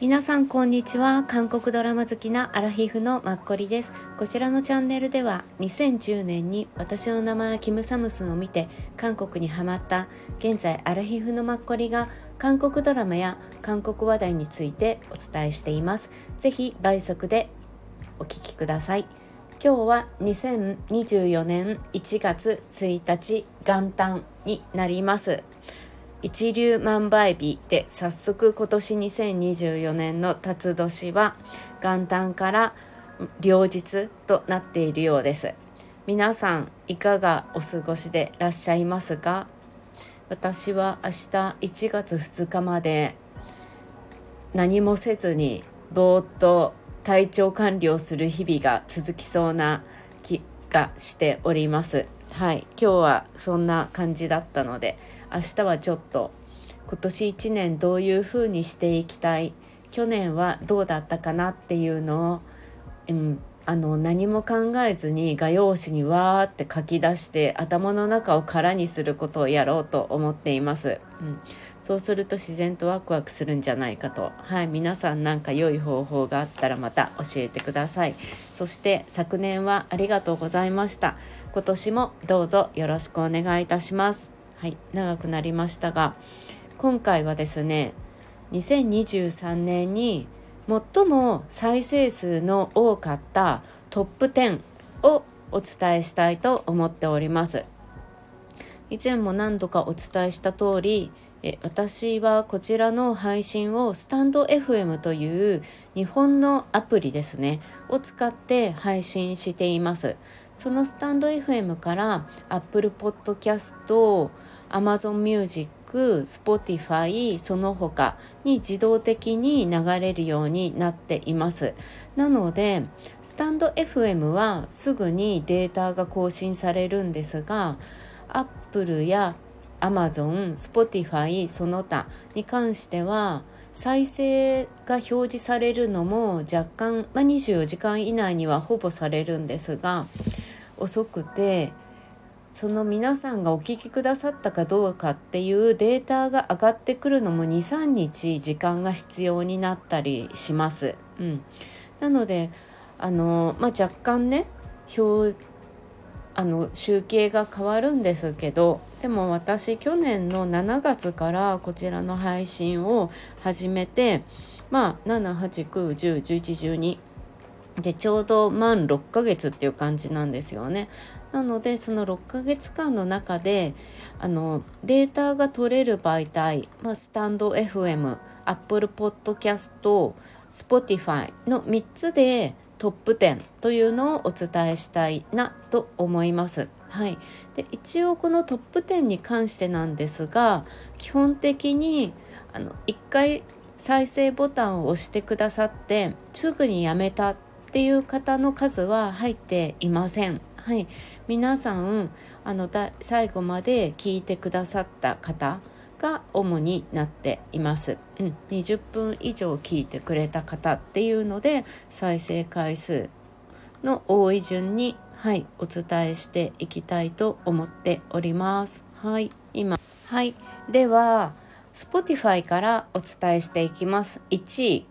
皆さんこんにちは。韓国ドラマ好きなアラヒフのマッコリです。こちらのチャンネルでは2010年に私の名前はキムサムスンを見て韓国にハマった現在アラヒフのマッコリが韓国ドラマや韓国話題についてお伝えしています。ぜひ倍速でお聞きください。今日は2024年1月1日元旦。になります。一粒万倍日で早速今年2024年の辰年は元旦から両日となっているようです皆さんいかがお過ごしでらっしゃいますか私は明日1月2日まで何もせずにぼーっと体調管理をする日々が続きそうな気がしておりますはい。今日はそんな感じだったので明日はちょっと今年1年どういうふうにしていきたい？去年はどうだったかなっていうのを、うん、あの何も考えずに画用紙にわーって書き出して頭の中を空にすることをやろうと思っています。うん。そうすると自然とワクワクするんじゃないかと。はい。皆さんなんか良い方法があったらまた教えてください。そして昨年はありがとうございました。今年もどうぞよろしくお願いいたします。はい長くなりましたが今回はですね2023年に最も再生数の多かったトップ10をお伝えしたいと思っております。以前も何度かお伝えした通りえ私はこちらの配信をスタンド FM という日本のアプリですねを使って配信しています。そのスタンド FM から Apple Podcast Amazon Music Spotify その他に自動的に流れるようになっています。なのでスタンド FM はすぐにデータが更新されるんですが Apple や Amazon、Spotify その他に関しては再生が表示されるのも若干、まあ、24時間以内にはほぼされるんですが遅くてその皆さんがお聞きくださったかどうかっていうデータが上がってくるのも23日時間が必要になったりします。うん、なのであの、まあ、若干ね表あの集計が変わるんですけどでも私去年の7月からこちらの配信を始めてまあ789101112でちょうど満6ヶ月っていう感じなんですよね。なのでその6ヶ月間の中であのデータが取れる媒体、まあ、スタンド FM、Apple Podcast、Spotify の3つでトップ10というのをお伝えしたいなと思います。はい、で一応このトップ10に関してなんですが基本的にあの1回再生ボタンを押してくださってすぐにやめたっていう方の数は入っていません。はい、皆さんあのだ最後まで聞いてくださった方が主になっています、うん、20分以上聞いてくれた方っていうので再生回数の多い順にはいお伝えしていきたいと思っております。はい今はいでは Spotify からお伝えしていきます。1位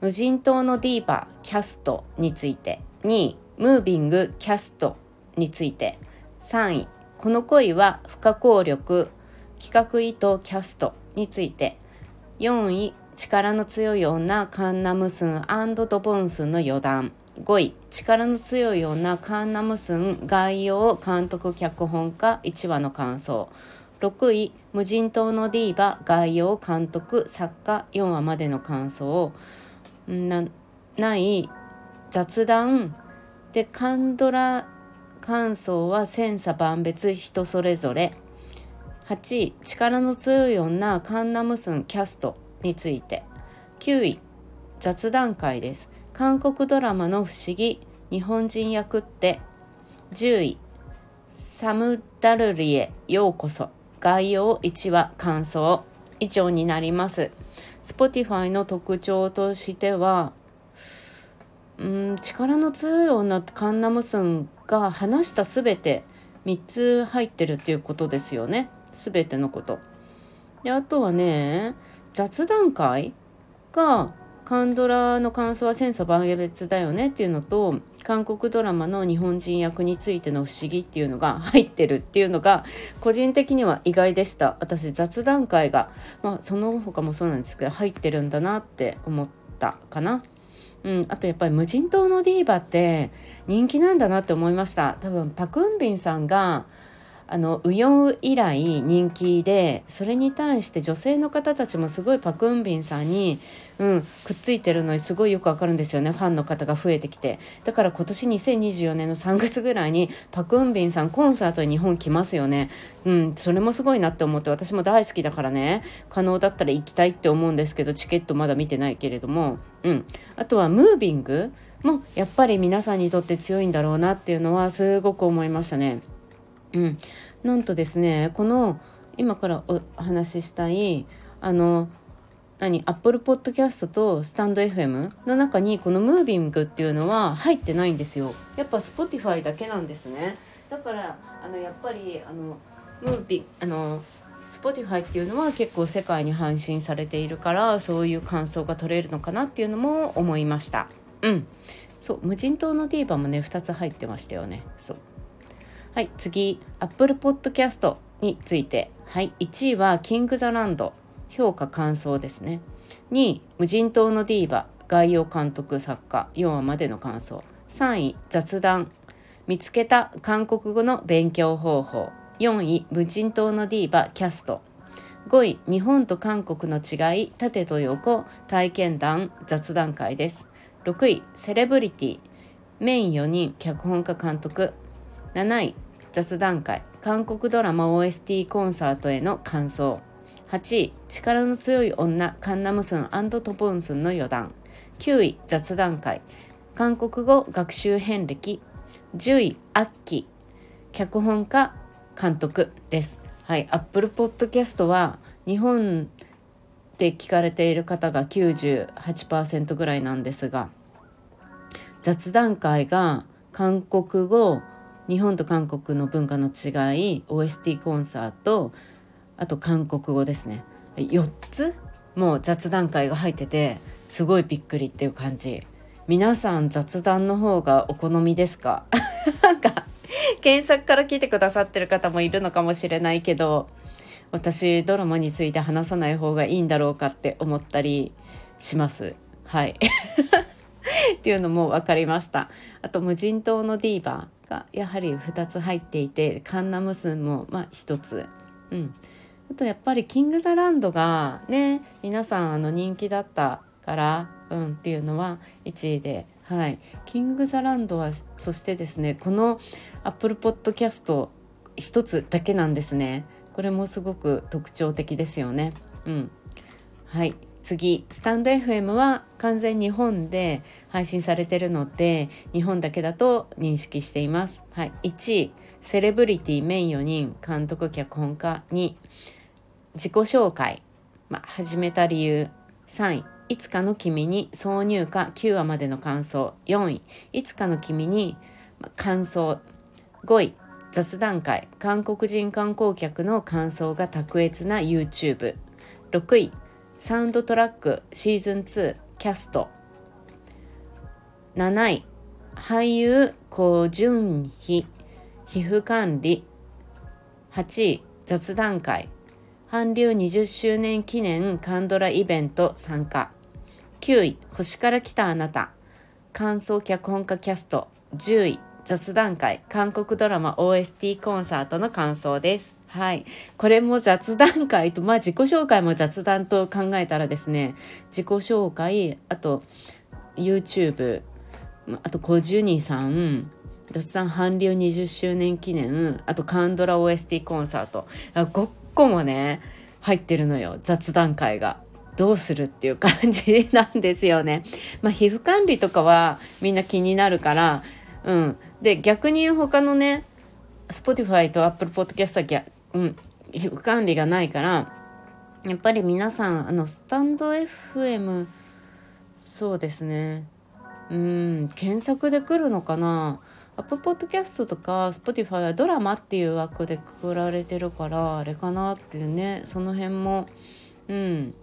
無人島のディーバキャストについて。2位ムービングキャストについて。3位この恋は不可抗力企画意図キャストについて。4位力の強い女カンナムスンドボンスンの余談。5位力の強い女カンナムスン概要監督脚本家1話の感想。6位無人島のディーバ概要監督作家4話までの感想。なない雑談。でカンドラ感想は千差万別人それぞれ。8位力の強い女カンナムスンキャストについて。9位雑談会です。韓国ドラマの不思議日本人役って10位サムダルリへようこそ概要1話感想以上になります Spotify の特徴としてはうん力の強い女カンナムスンが話した全て3つ入ってるっていうことですよね。全てのこと。であとはね雑談会がカンドラの感想は千差万別だよねっていうのと韓国ドラマの日本人役についての不思議っていうのが入ってるっていうのが個人的には意外でした私雑談会が、まあ、その他もそうなんですけど入ってるんだなって思ったかな。うん、あとやっぱり無人島のディーバって人気なんだなって思いました多分パクンビンさんがあのウヨン以来人気でそれに対して女性の方たちもすごいパクンビンさんに、うん、くっついてるのにすごいよくわかるんですよね。ファンの方が増えてきて。だから今年2024年の3月ぐらいにパクウンビンさんコンサートに日本来ますよね。うん。それもすごいなって思って私も大好きだからね。可能だったら行きたいって思うんですけどチケットまだ見てないけれども。うん。あとはムービング。もやっぱり皆さんにとって強いんだろうなっていうのはすごく思いましたね。うん、なんとですねこの今からお話ししたいあの何？アップルポッドキャストとスタンド FM の中にこのムービングっていうのは入ってないんですよ。やっぱ Spotify だけなんですね。だからあのやっぱりあのムービあの Spotify っていうのは結構世界に配信されているからそういう感想が取れるのかなっていうのも思いました。うん。そう無人島のディーバもね2つ入ってましたよね。そう。はい、次、Apple Podcast について。はい、1位はキング・ザ・ランド。評価感想ですね。2位、無人島のディーバ。概要監督作家。4話までの感想。3位、雑談。見つけた韓国語の勉強方法。4位、無人島のディーバ。キャスト。5位、日本と韓国の違い。縦と横。体験談。雑談会です。6位、セレブリティ。メイン4人、脚本家監督。7位雑談会韓国ドラマ OST コンサートへの感想8位力の強い女カンナムスントポンスンの余談9位雑談会。韓国語学習遍歴。10位アッキ脚本家監督です。はいアップルポッドキャストは日本で聞かれている方が98%ぐらいなんですが雑談会が韓国語日本と韓国の文化の違い OST コンサートあと韓国語ですね。4つもう雑談会が入っててすごいびっくりっていう感じ。皆さん雑談の方がお好みですか？なんか検索から聞いてくださってる方もいるのかもしれないけど私ドラマについて話さない方がいいんだろうかって思ったりします。はい。っていうのも分かりました。あと無人島のディーバーがやはり2つ入っていてカンナムスンもまあ1つ。うん。あとやっぱりキング・ザ・ランドがね皆さんあの人気だったから、うん、っていうのは1位で、はい、キング・ザ・ランドはそしてですねこのアップルポッドキャスト1つだけなんですね。これもすごく特徴的ですよね。うん、はい。次。スタンド FM は完全日本で配信されてるので日本だけだと認識しています。はい、1位。セレブリティメイン4人。監督脚本家。2自己紹介、まあ、始めた理由。3位。いつかの君に。挿入歌。9話までの感想。4位。いつかの君に。感想。5位。雑談会。韓国人観光客の感想が卓越な YouTube6 位。サウンドトラック。シーズン2キャスト。7位。俳優高順費皮膚管理。8位。雑談会。韓流20周年記念カンドライベント参加。9位星から来たあなた。感想脚本家キャスト。10位雑談会。韓国ドラマ OST コンサートの感想です。はい、これも雑談会とまあ自己紹介も雑談と考えたらですね。自己紹介あと YouTube あとコジュニさん。雑談韓流20周年記念。あとカンドラ OST コンサート。5個もね入ってるのよ。雑談会が。どうするっていう感じなんですよね。まあ、皮膚管理とかはみんな気になるから、うん、で逆に他のね Spotify と Apple Podcast はうん、皮膚管理がないからやっぱり皆さんあのスタンド FM そうですね。うん。検索で来るのかな？Apple Podcast とか Spotify はドラマっていう枠でくくられてるからあれかなっていうね。その辺も。うん。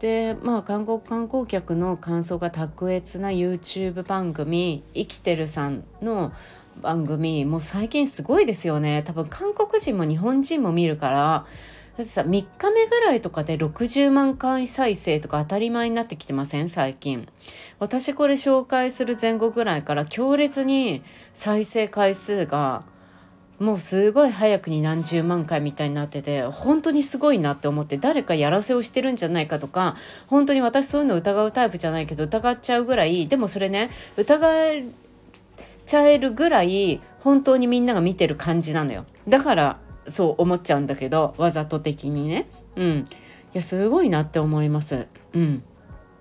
でまあ韓国観光客の感想が卓越な YouTube 番組「生きてるさん」の番組もう最近すごいですよね。多分韓国人も日本人も見るからだってさ3日目ぐらいとかで60万回再生とか当たり前になってきてません？最近。私これ紹介する前後ぐらいから強烈に再生回数がもうすごい早くに何十万回みたいになってて本当にすごいなって思って誰かやらせをしてるんじゃないかとか本当に私そういうの疑うタイプじゃないけど疑っちゃうぐらいでもそれね疑っちゃえるぐらい本当にみんなが見てる感じなのよ。だからそう思っちゃうんだけどわざと的にね。うん。いやすごいなって思います。うん。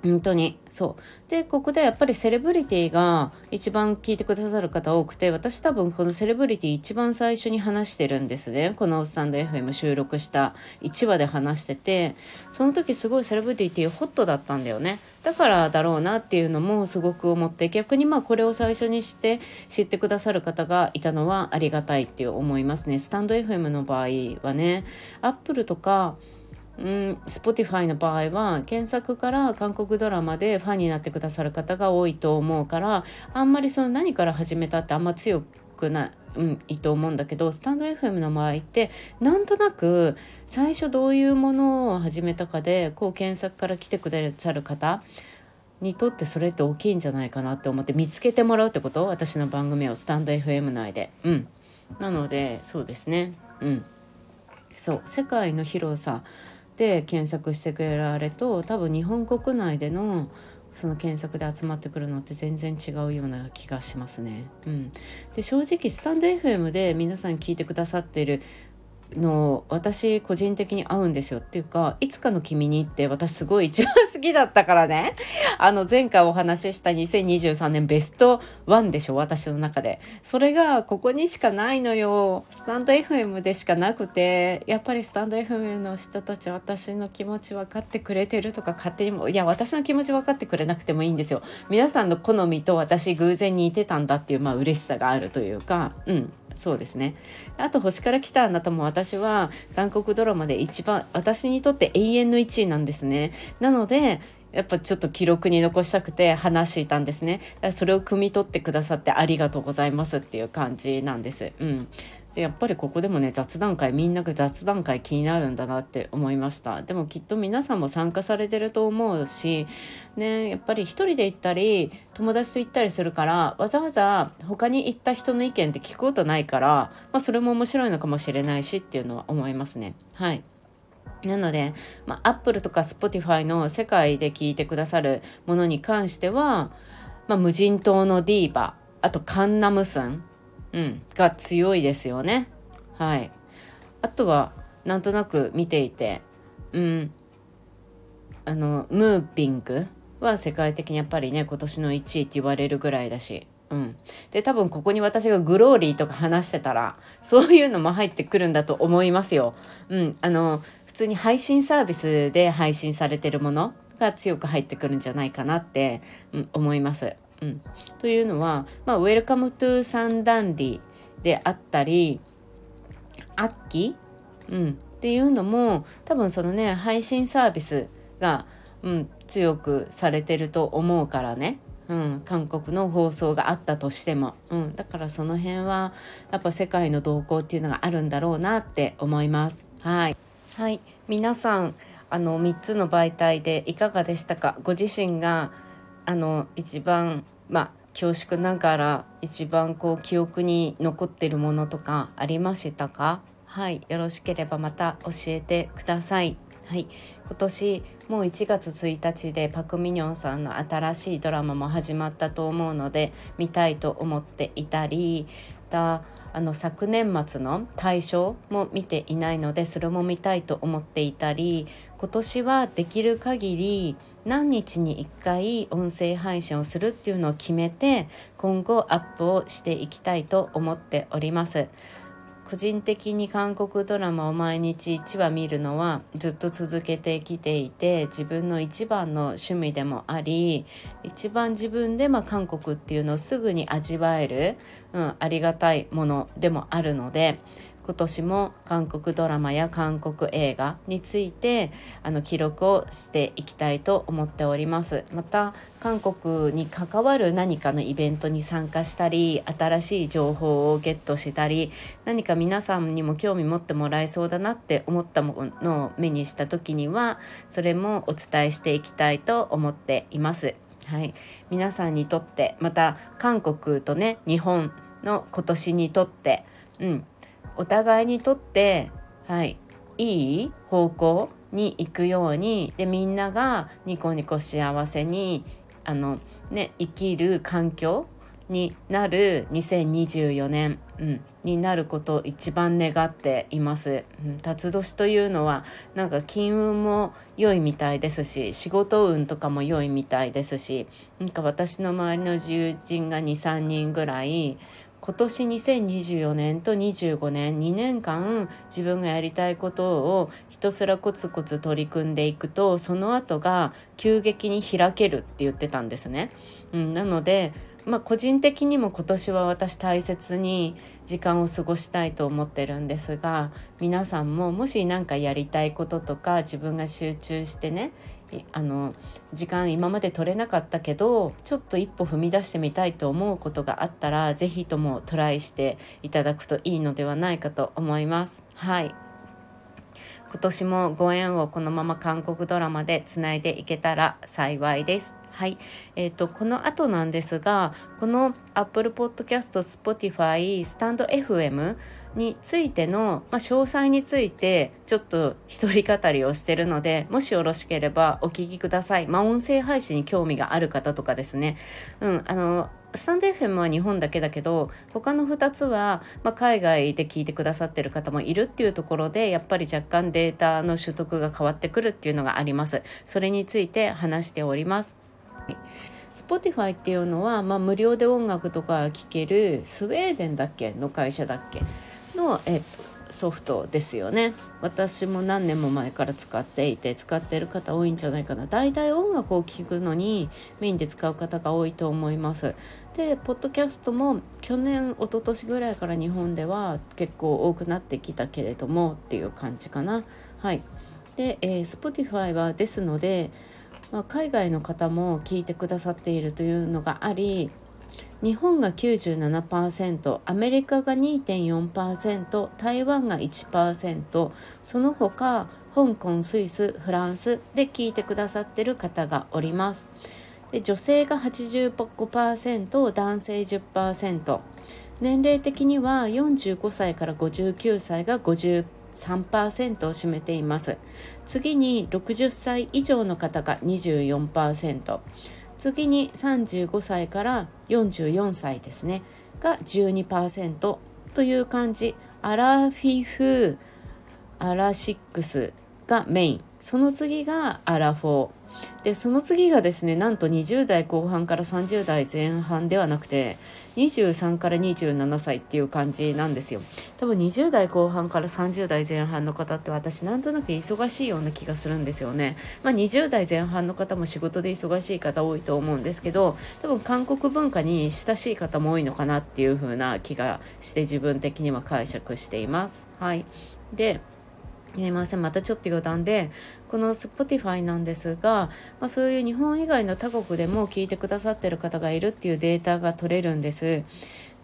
本当に。そう。でここでやっぱりセレブリティが一番聞いてくださる方多くて私多分このセレブリティ一番最初に話してるんですね。このスタンド FM 収録した1話で話しててその時すごいセレブリティホットだったんだよね。だからだろうなっていうのもすごく思って逆にまあこれを最初にして知ってくださる方がいたのはありがたいって思いますね。スタンド FM の場合はね。アップルとかうん、Spotify の場合は検索から韓国ドラマでファンになってくださる方が多いと思うからあんまりその何から始めたってあんま強くない。うん、いいと思うんだけどスタンド FM の場合ってなんとなく最初どういうものを始めたかでこう検索から来てくださる方にとってそれって大きいんじゃないかなって思って見つけてもらうってこと？私の番組をスタンド FM 内で。うん、なのでそうですね。うん、そう世界の広さで検索してくれられと多分日本国内でのその検索で集まってくるのって全然違うような気がしますね。うん、で正直スタンド FM で皆さん聞いてくださってるの私個人的に合うんですよ。っていうか「いつかの君に」って私すごい一番好きだったからね。あの前回お話しした2023年ベスト1でしょ私の中で。それがここにしかないのよ。スタンド FM でしかなくて。やっぱりスタンド FM の人たち私の気持ち分かってくれてるとか勝手にもいや私の気持ち分かってくれなくてもいいんですよ。皆さんの好みと私偶然にいてたんだっていうまあ嬉しさがあるというか。うん。そうですね。あと星から来たあなたも私は韓国ドラマで一番私にとって永遠の1位なんですね。なのでやっぱちょっと記録に残したくて話したんですね。それを汲み取ってくださってありがとうございますっていう感じなんです。うん。でやっぱりここでもね雑談会みんなが雑談会気になるんだなって思いました。でもきっと皆さんも参加されてると思うしねやっぱり一人で行ったり友達と行ったりするからわざわざ他に行った人の意見って聞くことないから、まあ、それも面白いのかもしれないしっていうのは思いますね。はい。なので、まあ、Apple とか Spotify の世界で聞いてくださるものに関しては、まあ、無人島のディーバあとカンナムスンうん、が強いですよね。はい、あとはなんとなく見ていて、うん、あのムーピングは世界的にやっぱりね今年の1位って言われるぐらいだし、うん、で多分ここに私がグローリーとか話してたらそういうのも入ってくるんだと思いますよ。うん、あの普通に配信サービスで配信されてるものが強く入ってくるんじゃないかなって、うん、思います。うん、というのは、まあ、 Welcome to サムダルリであったり、アッキうん、っていうのも多分そのね配信サービスが、うん、強くされてると思うからね、うん、韓国の放送があったとしても、うん、だからその辺はやっぱ世界の動向っていうのがあるんだろうなって思います。はい、はい、皆さんあの3つの媒体でいかがでしたか？ご自身があの一番まあ恐縮ながら一番こう記憶に残ってるものとかありましたか？はいよろしければまた教えてください。はい今年もう1月1日でパク・ミニョンさんの新しいドラマも始まったと思うので見たいと思っていたりだあの昨年末の大賞も見ていないのでそれも見たいと思っていたり今年はできる限り何日に1回音声配信をするっていうのを決めて今後アップをしていきたいと思っております。個人的に韓国ドラマを毎日1話見るのはずっと続けてきていて自分の一番の趣味でもあり一番自分でま韓国っていうのをすぐに味わえる、うん、ありがたいものでもあるので今年も韓国ドラマや韓国映画についてあの記録をしていきたいと思っております。また韓国に関わる何かのイベントに参加したり新しい情報をゲットしたり何か皆さんにも興味持ってもらえそうだなって思ったものを目にした時にはそれもお伝えしていきたいと思っています。はい、皆さんにとってまた韓国とね日本の今年にとって、うん、お互いにとって、はい、いい方向に行くようにでみんながニコニコ幸せにあの、ね、生きる環境になる2024年、うん、になることを一番願っています。うん、年というのはなんか金運も良いみたいですし仕事運とかも良いみたいですしなんか私の周りの友人が23人ぐらい今年2024年と25年2年間自分がやりたいことをひたすらコツコツ取り組んでいくとその後が急激に開けるって言ってたんですね。うん、なのでまあ、個人的にも今年は私大切に時間を過ごしたいと思ってるんですが皆さんももし何かやりたいこととか自分が集中してねあの時間今まで取れなかったけどちょっと一歩踏み出してみたいと思うことがあったら是非ともトライしていただくといいのではないかと思います。はい今年もご縁をこのまま韓国ドラマでつないでいけたら幸いです。はい、えーと、この後なんですがこの Apple Podcast、Spotify、スタンド FM についての、まあ、詳細についてちょっと一人語りをしてるのでもしよろしければお聞きください。まあ、音声配信に興味がある方とかですね。うん、あのスタンド FM は日本だけだけど他の2つは、まあ、海外で聞いてくださってる方もいるっていうところでやっぱり若干データの取得が変わってくるっていうのがあります。それについて話しております。Spotify っていうのは、まあ、無料で音楽とか聴けるスウェーデンだっけ？の会社だっけ？の、えっと、ソフトですよね。私も何年も前から使っていて使ってる方多いんじゃないかな。大体音楽を聴くのにメインで使う方が多いと思います。でポッドキャストも去年一昨年ぐらいから日本では結構多くなってきたけれどもっていう感じかな。はい。で、えー、Spotify はですのでまあ、海外の方も聞いてくださっているというのがあり日本が97%アメリカが2.4%台湾が1%その他香港スイスフランスで聞いてくださってる方がおります。で女性が85%男性10%年齢的には45歳から59歳が50% 3%を占めています。次に60歳以上の方が24%次に35歳から44歳ですね。が12%という感じ。アラフィフアラシックスがメイン。その次がアラフォー。でその次がですねなんと20代後半から30代前半ではなくて23から27歳っていう感じなんですよ。多分20代後半から30代前半の方って私なんとなく忙しいような気がするんですよね。まあ20代前半の方も仕事で忙しい方多いと思うんですけど多分韓国文化に親しい方も多いのかなっていう風な気がして自分的には解釈しています。はい。ですみません。またちょっと余談でこの Spotify なんですが、まあ、そういう日本以外の他国でも聞いてくださってる方がいるっていうデータが取れるんです。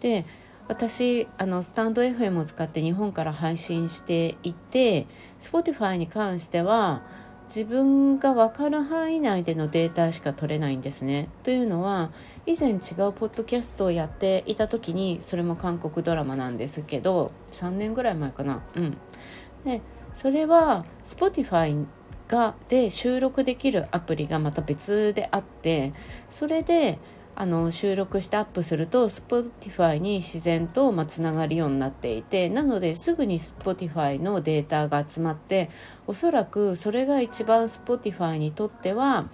で私あのスタンド FM を使って日本から配信していて Spotify に関しては自分が分かる範囲内でのデータしか取れないんですね。というのは以前違うポッドキャストをやっていた時にそれも韓国ドラマなんですけど3年ぐらい前かな。うん、でそれは Spotify がで収録できるアプリがまた別であってそれであの収録してアップすると Spotify に自然とまつながるようになっていてなのですぐに Spotify のデータが集まっておそらくそれが一番 Spotify にとっては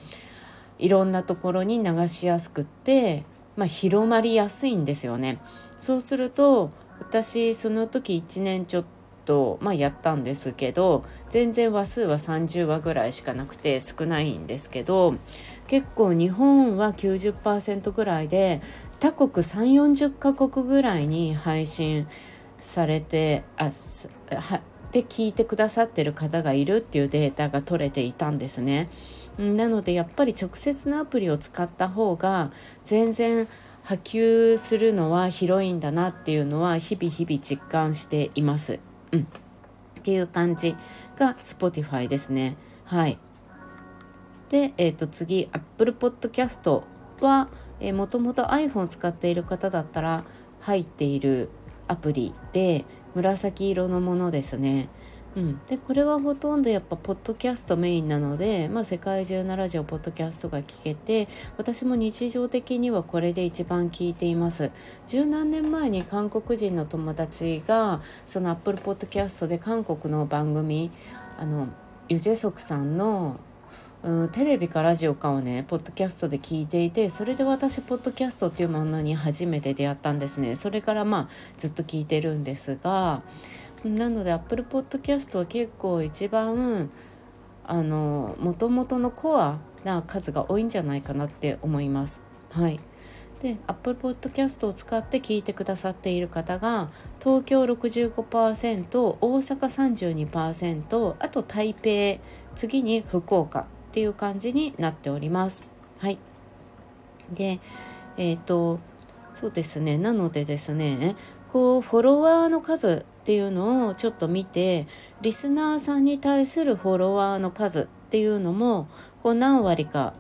いろんなところに流しやすくって、まあ、広まりやすいんですよね。そうすると私その時1年ちょっと、とまあ、やったんですけど全然話数は30話ぐらいしかなくて少ないんですけど結構日本は90%ぐらいで他国3 4 0カ国ぐらいに配信されてあはで聞いてくださってる方がいるっていうデータが取れていたんですね。なのでやっぱり直接のアプリを使った方が全然波及するのは広いんだなっていうのは日々日々実感しています。うん、っていう感じが Spotify ですね。はい。で、えー、と次 Apple Podcast はもともと iPhone を使っている方だったら入っているアプリで紫色のものですね。うん、でこれはほとんどやっぱポッドキャストメインなので、まあ、世界中のラジオポッドキャストが聞けて私も日常的にはこれで一番聞いています。十何年前に韓国人の友達がそのアップルポッドキャストで韓国の番組あのユジェソクさんのうん、テレビかラジオかをねポッドキャストで聞いていてそれで私ポッドキャストっていうものに初めて出会ったんですね。それからまあずっと聞いてるんですがなので Apple Podcast は結構一番あの元々のコアな数が多いんじゃないかなって思います。はいで Apple Podcast を使って聞いてくださっている方が東京65%大阪32%あと台北次に福岡っていう感じになっております。はい、でえっ、ー、とそうですねなのでですねこうフォロワーの数っていうのをちょっと見てリスナーさんに対するフォロワーの数っていうのもこう何割か。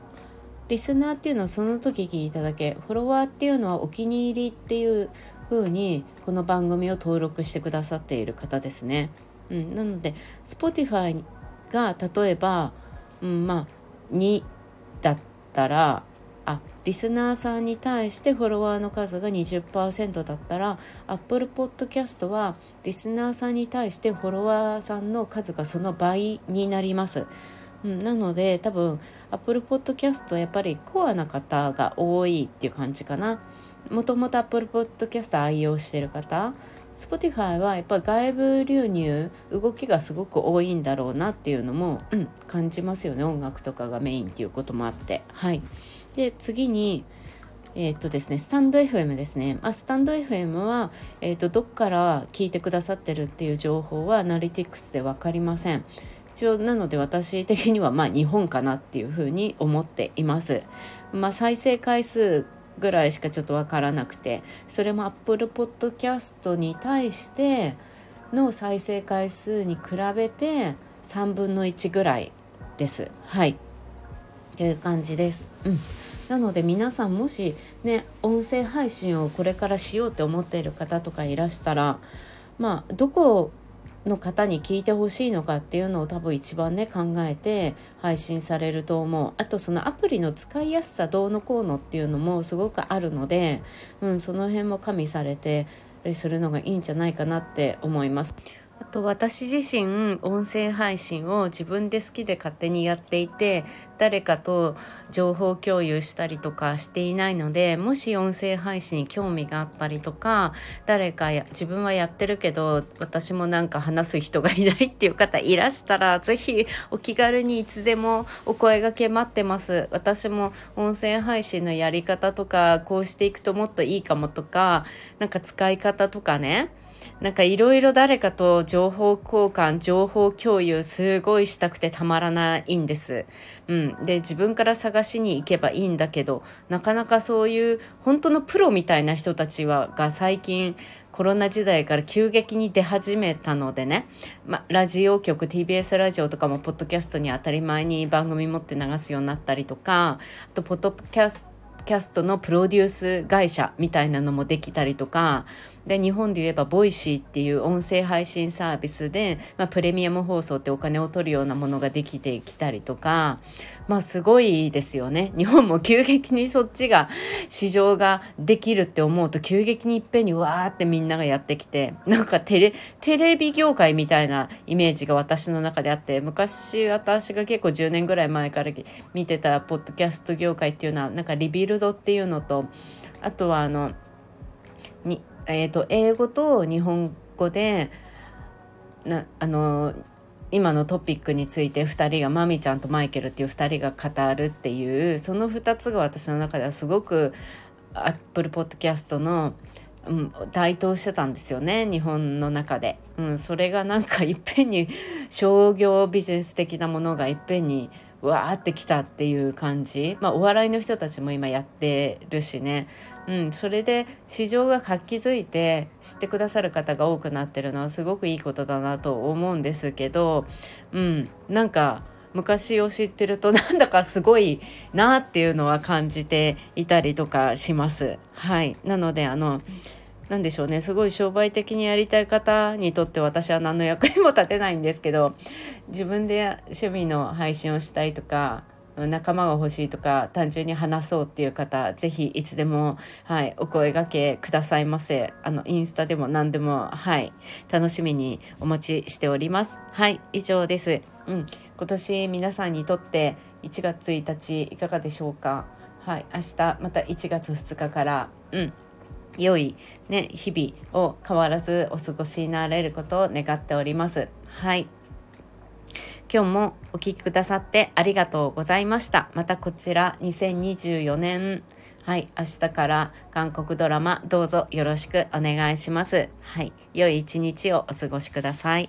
リスナーっていうのはその時聞いただけ。フォロワーっていうのはお気に入りっていう風にこの番組を登録してくださっている方ですね。うん、なので Spotify が例えばうん、まあ2だったらあリスナーさんに対してフォロワーの数が20%だったら Apple Podcast はリスナーさんに対してフォロワーさんの数がその倍になります。なので多分 Apple Podcast はやっぱりコアな方が多いっていう感じかな。もともと Apple Podcast 愛用してる方 Spotify はやっぱ外部流入動きがすごく多いんだろうなっていうのも、うん、感じますよね音楽とかがメインっていうこともあってはいで次にえー、っとですね、スタンド FM ですね。まあスタンド FM は、えー、っとどっから聞いてくださってるっていう情報はアナリティクスで分かりません。一応なので私的にはまあ日本かなっていうふうに思っています。まあ、再生回数ぐらいしかちょっと分からなくてそれも Apple Podcast に対しての再生回数に比べて3分の1ぐらいです。はいという感じです。うんなので皆さんもしね音声配信をこれからしようって思っている方とかいらしたらまあどこの方に聞いてほしいのかっていうのを多分一番ね考えて配信されると思うあとそのアプリの使いやすさどうのこうのっていうのもすごくあるので、うん、その辺も加味されてするのがいいんじゃないかなって思います。あと私自身音声配信を自分で好きで勝手にやっていて誰かと情報共有したりとかしていないのでもし音声配信に興味があったりとか誰かや自分はやってるけど私もなんか話す人がいないっていう方いらしたら是非お気軽にいつでもお声がけ待ってます。私も音声配信のやり方とかこうしていくともっといいかもとかなんか使い方とかねなんかいろいろ誰かと情報交換、情報共有すごいしたくてたまらないんです。うん。で、自分から探しに行けばいいんだけど、なかなかそういう本当のプロみたいな人たちはが最近コロナ時代から急激に出始めたのでね、ま、ラジオ局 TBS ラジオとかもポッドキャストに当たり前に番組持って流すようになったりとかあとポッドキャスキャストのプロデュース会社みたいなのもできたりとかで日本で言えば Voicy っていう音声配信サービスで、まあ、プレミアム放送ってお金を取るようなものができてきたりとかまあすごいですよね。日本も急激にそっちが市場ができるって思うと急激にいっぺんにわーってみんながやってきてなんかテレテレビ業界みたいなイメージが私の中であって昔私が結構10年ぐらい前から見てたポッドキャスト業界っていうのはなんか Rebuild っていうのとあとはあのにえーと、英語と日本語でなあの今のトピックについて2人がマミちゃんとマイケルっていう2人が語るっていうその2つが私の中ではすごく Apple Podcast の、うん、台頭してたんですよね日本の中で、うん、それがなんかいっぺんに商業ビジネス的なものがいっぺんにわーってきたっていう感じ。まあお笑いの人たちも今やってるしね。うん、それで市場が活気づいて知ってくださる方が多くなってるのはすごくいいことだなと思うんですけど、うん、なんか昔を知ってると なんだかすごいなっていうのは感じていたりとかします。はい、なのであの何でしょうねすごい商売的にやりたい方にとって私は何の役にも立てないんですけど自分で趣味の配信をしたいとか仲間が欲しいとか単純に話そうっていう方是非いつでも、はい、お声がけくださいませ。あのインスタでも何でも、はい、楽しみにお待ちしております。はい以上です、うん、今年皆さんにとって1月1日いかがでしょうか？はい明日また1月2日から。うん。良い、ね、日々を変わらずお過ごしになれることを願っております。はい。今日もお聴きくださってありがとうございました。またこちら2024年はい、明日から韓国ドラマどうぞよろしくお願いします。はい、良い一日をお過ごしください。